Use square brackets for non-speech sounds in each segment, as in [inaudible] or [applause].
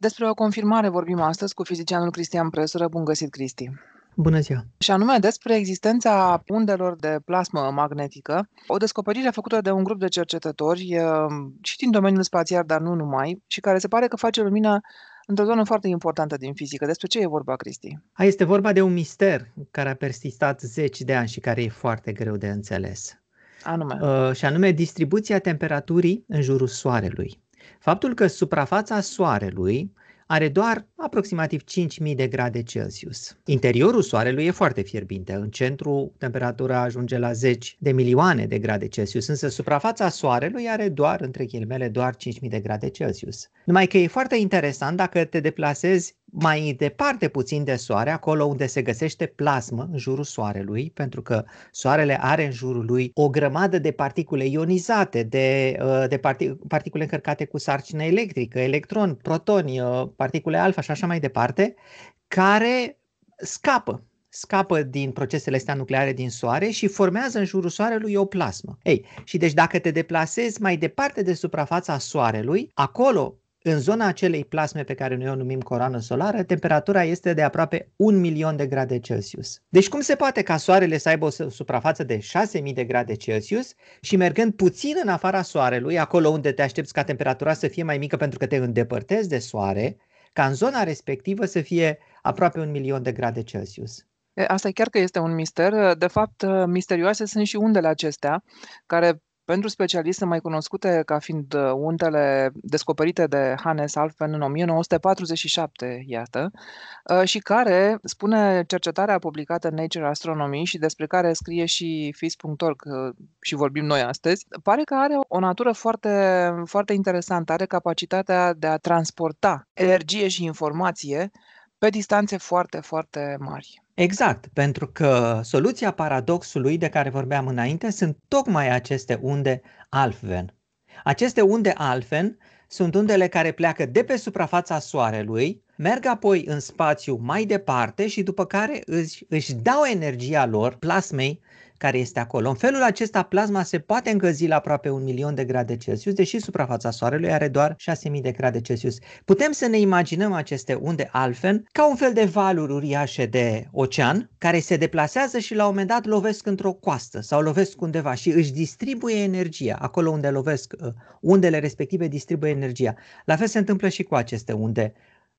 Despre o confirmare vorbim astăzi cu fizicianul Cristian Presură. Bun găsit, Cristi! Bună ziua! Și anume despre existența undelor de plasmă magnetică, o descoperire făcută de un grup de cercetători eh, și din domeniul spațial, dar nu numai, și care se pare că face lumină într-o zonă foarte importantă din fizică. Despre ce e vorba, Cristi? A, este vorba de un mister care a persistat zeci de ani și care e foarte greu de înțeles. Anume. Uh, și anume distribuția temperaturii în jurul Soarelui. Faptul că suprafața Soarelui are doar aproximativ 5000 de grade Celsius. Interiorul Soarelui e foarte fierbinte. În centru temperatura ajunge la 10 de milioane de grade Celsius, însă suprafața Soarelui are doar, între ghilimele, doar 5000 de grade Celsius. Numai că e foarte interesant dacă te deplasezi mai departe puțin de Soare, acolo unde se găsește plasmă în jurul Soarelui, pentru că Soarele are în jurul lui o grămadă de particule ionizate, de, uh, de particule încărcate cu sarcină electrică, electroni, protoni, uh, particule alfa și așa mai departe, care scapă scapă din procesele astea nucleare din Soare și formează în jurul Soarelui o plasmă. Ei, și deci dacă te deplasezi mai departe de suprafața Soarelui, acolo în zona acelei plasme pe care noi o numim coroană solară, temperatura este de aproape 1 milion de grade Celsius. Deci cum se poate ca Soarele să aibă o suprafață de 6000 de grade Celsius și mergând puțin în afara Soarelui, acolo unde te aștepți ca temperatura să fie mai mică pentru că te îndepărtezi de Soare, ca în zona respectivă să fie aproape un milion de grade Celsius. Asta chiar că este un mister. De fapt, misterioase sunt și undele acestea, care pentru specialiști sunt mai cunoscute ca fiind uh, untele descoperite de Hannes Alfven în 1947, iată, uh, și care, spune cercetarea publicată în Nature Astronomy și despre care scrie și FIS.org uh, și vorbim noi astăzi, pare că are o natură foarte, foarte interesantă, are capacitatea de a transporta energie și informație pe distanțe foarte, foarte mari. Exact, pentru că soluția paradoxului de care vorbeam înainte sunt tocmai aceste unde Alfven. Aceste unde Alfven sunt undele care pleacă de pe suprafața Soarelui, merg apoi în spațiu mai departe și după care își, își dau energia lor, plasmei, care este acolo. În felul acesta, plasma se poate încălzi la aproape un milion de grade Celsius, deși suprafața Soarelui are doar 6000 de grade Celsius. Putem să ne imaginăm aceste unde alfen ca un fel de valuri uriașe de ocean care se deplasează și la un moment dat lovesc într-o coastă sau lovesc undeva și își distribuie energia. Acolo unde lovesc, uh, undele respective distribuie energia. La fel se întâmplă și cu aceste unde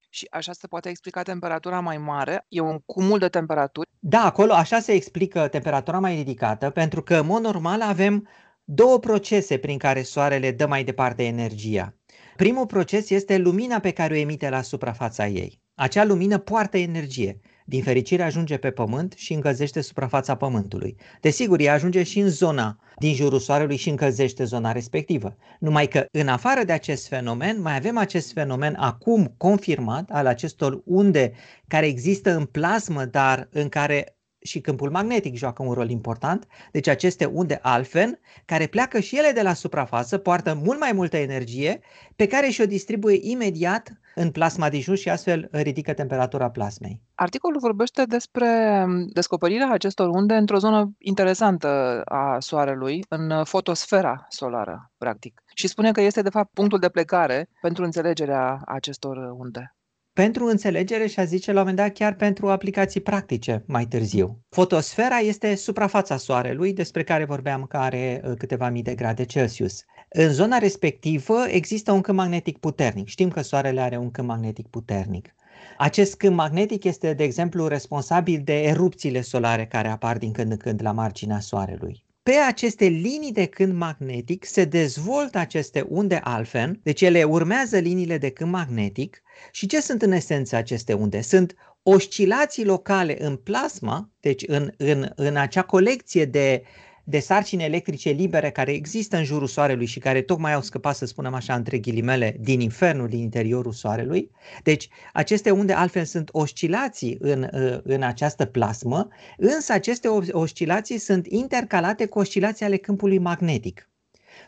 și așa se poate explica temperatura mai mare, e un cumul de temperaturi. Da, acolo așa se explică temperatura mai ridicată, pentru că, în mod normal, avem două procese prin care soarele dă mai departe energia. Primul proces este lumina pe care o emite la suprafața ei. Acea lumină poartă energie din fericire ajunge pe Pământ și încălzește suprafața Pământului. Desigur, ea ajunge și în zona din jurul Soarelui și încălzește zona respectivă. Numai că în afară de acest fenomen, mai avem acest fenomen acum confirmat al acestor unde care există în plasmă, dar în care și câmpul magnetic joacă un rol important, deci aceste unde alfen, care pleacă și ele de la suprafață, poartă mult mai multă energie, pe care și-o distribuie imediat în plasma din jos și astfel ridică temperatura plasmei. Articolul vorbește despre descoperirea acestor unde într-o zonă interesantă a Soarelui, în fotosfera solară, practic. Și spune că este, de fapt, punctul de plecare pentru înțelegerea acestor unde pentru înțelegere și a zice la un moment dat chiar pentru aplicații practice mai târziu. Fotosfera este suprafața Soarelui despre care vorbeam că are uh, câteva mii de grade Celsius. În zona respectivă există un câmp magnetic puternic. Știm că Soarele are un câmp magnetic puternic. Acest câmp magnetic este, de exemplu, responsabil de erupțiile solare care apar din când în când la marginea Soarelui pe aceste linii de câmp magnetic se dezvoltă aceste unde alfen, deci ele urmează liniile de câmp magnetic și ce sunt în esență aceste unde? Sunt oscilații locale în plasma, deci în, în, în acea colecție de de sarcini electrice libere care există în jurul Soarelui și care tocmai au scăpat, să spunem așa, între ghilimele, din infernul din interiorul Soarelui. Deci, aceste unde altfel sunt oscilații în, în această plasmă, însă aceste oscilații sunt intercalate cu oscilații ale câmpului magnetic.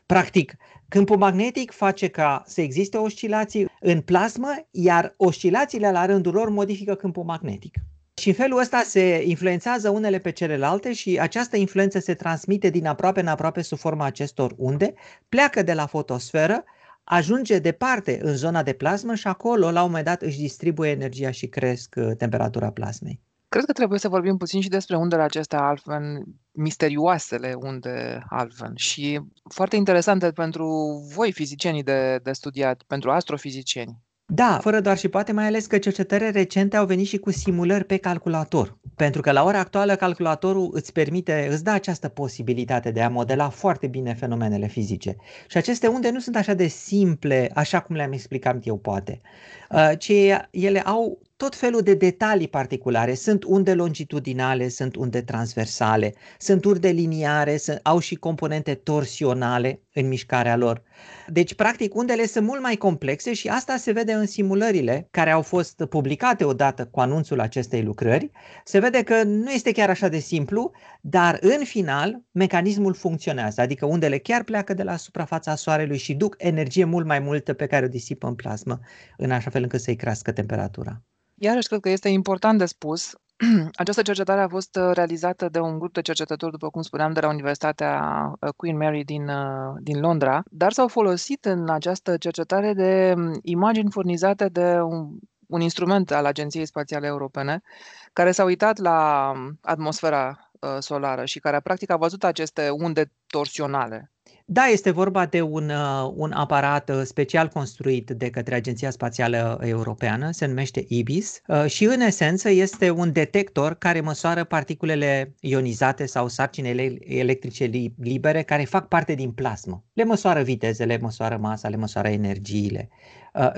Practic, câmpul magnetic face ca să existe oscilații în plasmă, iar oscilațiile la rândul lor modifică câmpul magnetic. Și în felul ăsta se influențează unele pe celelalte și această influență se transmite din aproape în aproape sub forma acestor unde, pleacă de la fotosferă, ajunge departe în zona de plasmă și acolo, la un moment dat, își distribuie energia și cresc uh, temperatura plasmei. Cred că trebuie să vorbim puțin și despre undele acestea Alphen, misterioasele unde Alphen și foarte interesante pentru voi fizicienii de, de studiat, pentru astrofizicieni. Da, fără doar și poate, mai ales că cercetări recente au venit și cu simulări pe calculator. Pentru că la ora actuală calculatorul îți permite, îți dă această posibilitate de a modela foarte bine fenomenele fizice. Și aceste unde nu sunt așa de simple, așa cum le-am explicat eu poate, uh, ci ele au tot felul de detalii particulare. Sunt unde longitudinale, sunt unde transversale, sunt urde liniare, sunt, au și componente torsionale în mișcarea lor. Deci, practic, undele sunt mult mai complexe și asta se vede în simulările care au fost publicate odată cu anunțul acestei lucrări. Se vede că nu este chiar așa de simplu, dar în final mecanismul funcționează, adică undele chiar pleacă de la suprafața Soarelui și duc energie mult mai multă pe care o disipă în plasmă, în așa fel încât să-i crească temperatura. Iarăși cred că este important de spus, [clears throat] această cercetare a fost uh, realizată de un grup de cercetători, după cum spuneam, de la Universitatea uh, Queen Mary din, uh, din Londra, dar s-au folosit în această cercetare de um, imagini furnizate de un, un instrument al Agenției Spațiale Europene, care s-a uitat la um, atmosfera solară și care practic a văzut aceste unde torsionale da, este vorba de un, uh, un aparat uh, special construit de către Agenția Spațială Europeană, se numește IBIS uh, și în esență este un detector care măsoară particulele ionizate sau sarcini electrice libere care fac parte din plasmă. Le măsoară vitezele, măsoară masa, le măsoară energiile.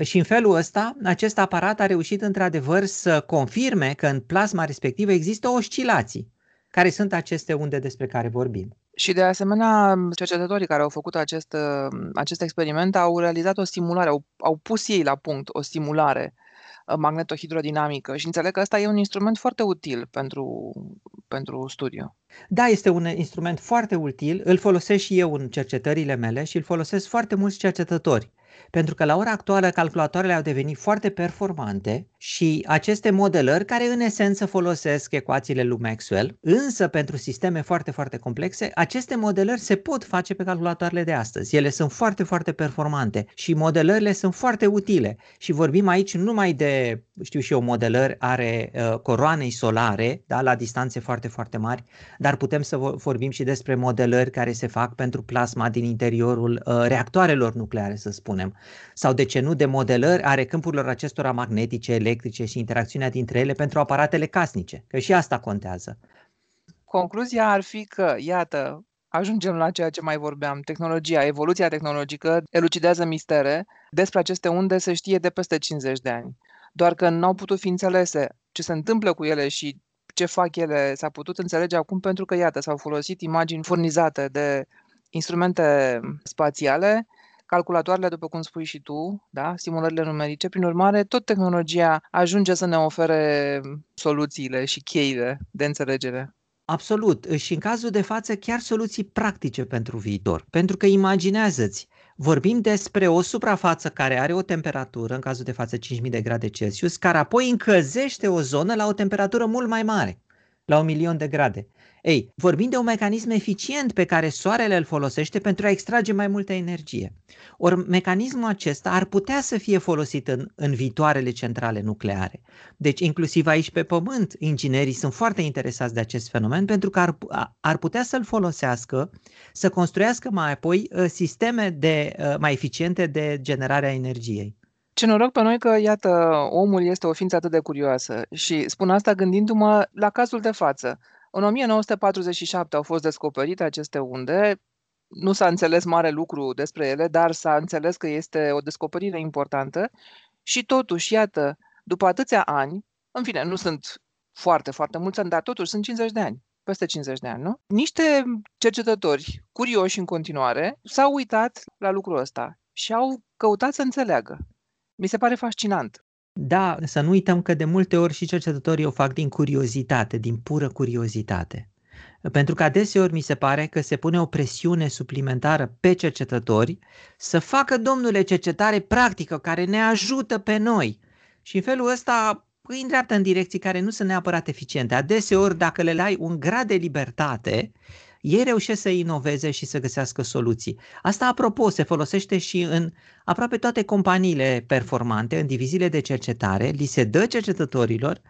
Și în felul ăsta, acest aparat a reușit într-adevăr să confirme că în plasma respectivă există oscilații, care sunt aceste unde despre care vorbim. Și de asemenea, cercetătorii care au făcut acest, acest experiment au realizat o stimulare, au, au pus ei la punct o stimulare uh, magnetohidrodinamică și înțeleg că ăsta e un instrument foarte util pentru, pentru studiu. Da, este un instrument foarte util, îl folosesc și eu în cercetările mele și îl folosesc foarte mulți cercetători. Pentru că la ora actuală calculatoarele au devenit foarte performante și aceste modelări care în esență folosesc ecuațiile lui Maxwell, însă pentru sisteme foarte, foarte complexe, aceste modelări se pot face pe calculatoarele de astăzi. Ele sunt foarte, foarte performante și modelările sunt foarte utile și vorbim aici nu numai de, știu și eu, modelări are uh, coroanei solare, da, la distanțe foarte, foarte mari, dar putem să vorbim și despre modelări care se fac pentru plasma din interiorul uh, reactoarelor nucleare, să spunem, sau de ce nu de modelări are câmpurilor acestora magnetice, electrice și interacțiunea dintre ele pentru aparatele casnice, că și asta contează. Concluzia ar fi că, iată, ajungem la ceea ce mai vorbeam, tehnologia, evoluția tehnologică elucidează mistere, despre aceste unde se știe de peste 50 de ani. Doar că nu au putut fi înțelese ce se întâmplă cu ele și ce fac ele s-a putut înțelege acum pentru că, iată, s-au folosit imagini furnizate de instrumente spațiale calculatoarele, după cum spui și tu, da? simulările numerice. Prin urmare, tot tehnologia ajunge să ne ofere soluțiile și cheile de înțelegere. Absolut. Și în cazul de față, chiar soluții practice pentru viitor. Pentru că imaginează-ți, vorbim despre o suprafață care are o temperatură, în cazul de față 5000 de grade Celsius, care apoi încălzește o zonă la o temperatură mult mai mare, la un milion de grade. Ei, vorbim de un mecanism eficient pe care soarele îl folosește pentru a extrage mai multă energie. Ori mecanismul acesta ar putea să fie folosit în, în viitoarele centrale nucleare. Deci, inclusiv aici pe Pământ, inginerii sunt foarte interesați de acest fenomen pentru că ar, ar putea să-l folosească să construiască mai apoi uh, sisteme de, uh, mai eficiente de generare a energiei. Ce noroc pe noi că, iată, omul este o ființă atât de curioasă și spun asta gândindu-mă la cazul de față. În 1947 au fost descoperite aceste unde. Nu s-a înțeles mare lucru despre ele, dar s-a înțeles că este o descoperire importantă și totuși, iată, după atâția ani, în fine, nu sunt foarte, foarte mulți ani, dar totuși sunt 50 de ani, peste 50 de ani, nu? Niște cercetători curioși în continuare s-au uitat la lucrul ăsta și au căutat să înțeleagă. Mi se pare fascinant. Da, să nu uităm că de multe ori și cercetătorii o fac din curiozitate, din pură curiozitate. Pentru că adeseori mi se pare că se pune o presiune suplimentară pe cercetători să facă, domnule, cercetare practică care ne ajută pe noi. Și în felul ăsta îi îndreaptă în direcții care nu sunt neapărat eficiente. Adeseori, dacă le ai un grad de libertate, ei reușesc să inoveze și să găsească soluții. Asta, apropo, se folosește și în aproape toate companiile performante, în diviziile de cercetare, li se dă cercetătorilor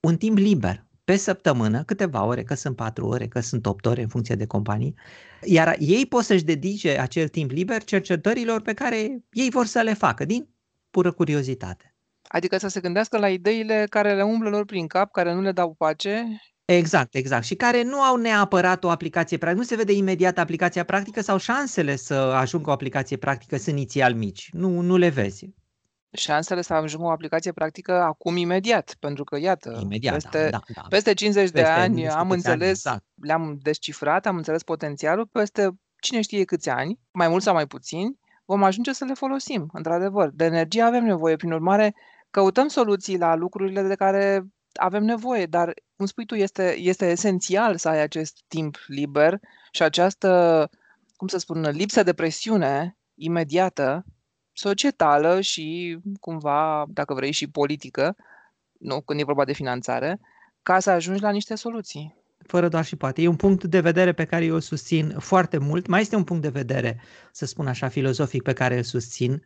un timp liber pe săptămână, câteva ore, că sunt 4 ore, că sunt 8 ore în funcție de companii, iar ei pot să-și dedice acel timp liber cercetărilor pe care ei vor să le facă, din pură curiozitate. Adică să se gândească la ideile care le umblă lor prin cap, care nu le dau pace Exact, exact. Și care nu au neapărat o aplicație practică. Nu se vede imediat aplicația practică sau șansele să ajungă o aplicație practică sunt inițial mici. Nu, nu le vezi. Șansele să ajungă o aplicație practică acum imediat, pentru că iată, imediat, peste, da, da, da. peste 50 peste de ani am înțeles, ani, exact. le-am descifrat, am înțeles potențialul, peste cine știe câți ani, mai mult sau mai puțini, vom ajunge să le folosim, într-adevăr. De energie avem nevoie, prin urmare, căutăm soluții la lucrurile de care avem nevoie, dar, cum spui tu, este, este esențial să ai acest timp liber și această, cum să spun, lipsă de presiune imediată, societală și, cumva, dacă vrei, și politică, nu când e vorba de finanțare, ca să ajungi la niște soluții. Fără doar și poate. E un punct de vedere pe care eu îl susțin foarte mult. Mai este un punct de vedere, să spun așa, filozofic pe care îl susțin,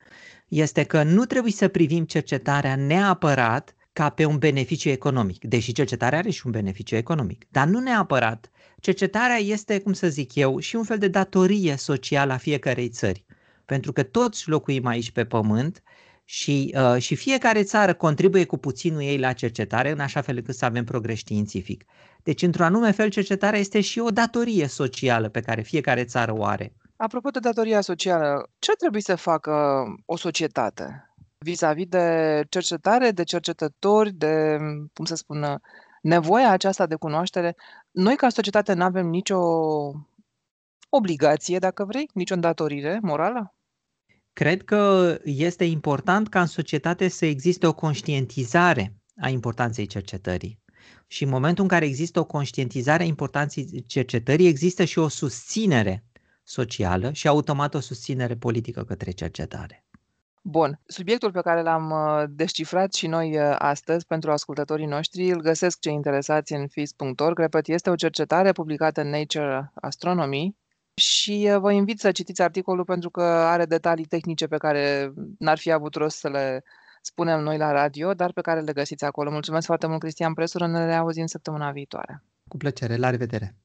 este că nu trebuie să privim cercetarea neapărat ca pe un beneficiu economic, deși cercetarea are și un beneficiu economic, dar nu neapărat. Cercetarea este, cum să zic eu, și un fel de datorie socială a fiecarei țări, pentru că toți locuim aici pe pământ și, uh, și fiecare țară contribuie cu puținul ei la cercetare, în așa fel încât să avem progres științific. Deci, într-un anume fel, cercetarea este și o datorie socială pe care fiecare țară o are. Apropo de datoria socială, ce trebuie să facă o societate vis-a-vis de cercetare, de cercetători, de, cum să spun, nevoia aceasta de cunoaștere. Noi, ca societate, nu avem nicio obligație, dacă vrei, nicio îndatorire morală? Cred că este important ca în societate să existe o conștientizare a importanței cercetării. Și în momentul în care există o conștientizare a importanței cercetării, există și o susținere socială și automat o susținere politică către cercetare. Bun. Subiectul pe care l-am uh, descifrat și noi uh, astăzi pentru ascultătorii noștri îl găsesc cei interesați în FIS.org. Repet, este o cercetare publicată în Nature Astronomy și uh, vă invit să citiți articolul pentru că are detalii tehnice pe care n-ar fi avut rost să le spunem noi la radio, dar pe care le găsiți acolo. Mulțumesc foarte mult, Cristian Presură, ne auzim săptămâna viitoare. Cu plăcere, la revedere!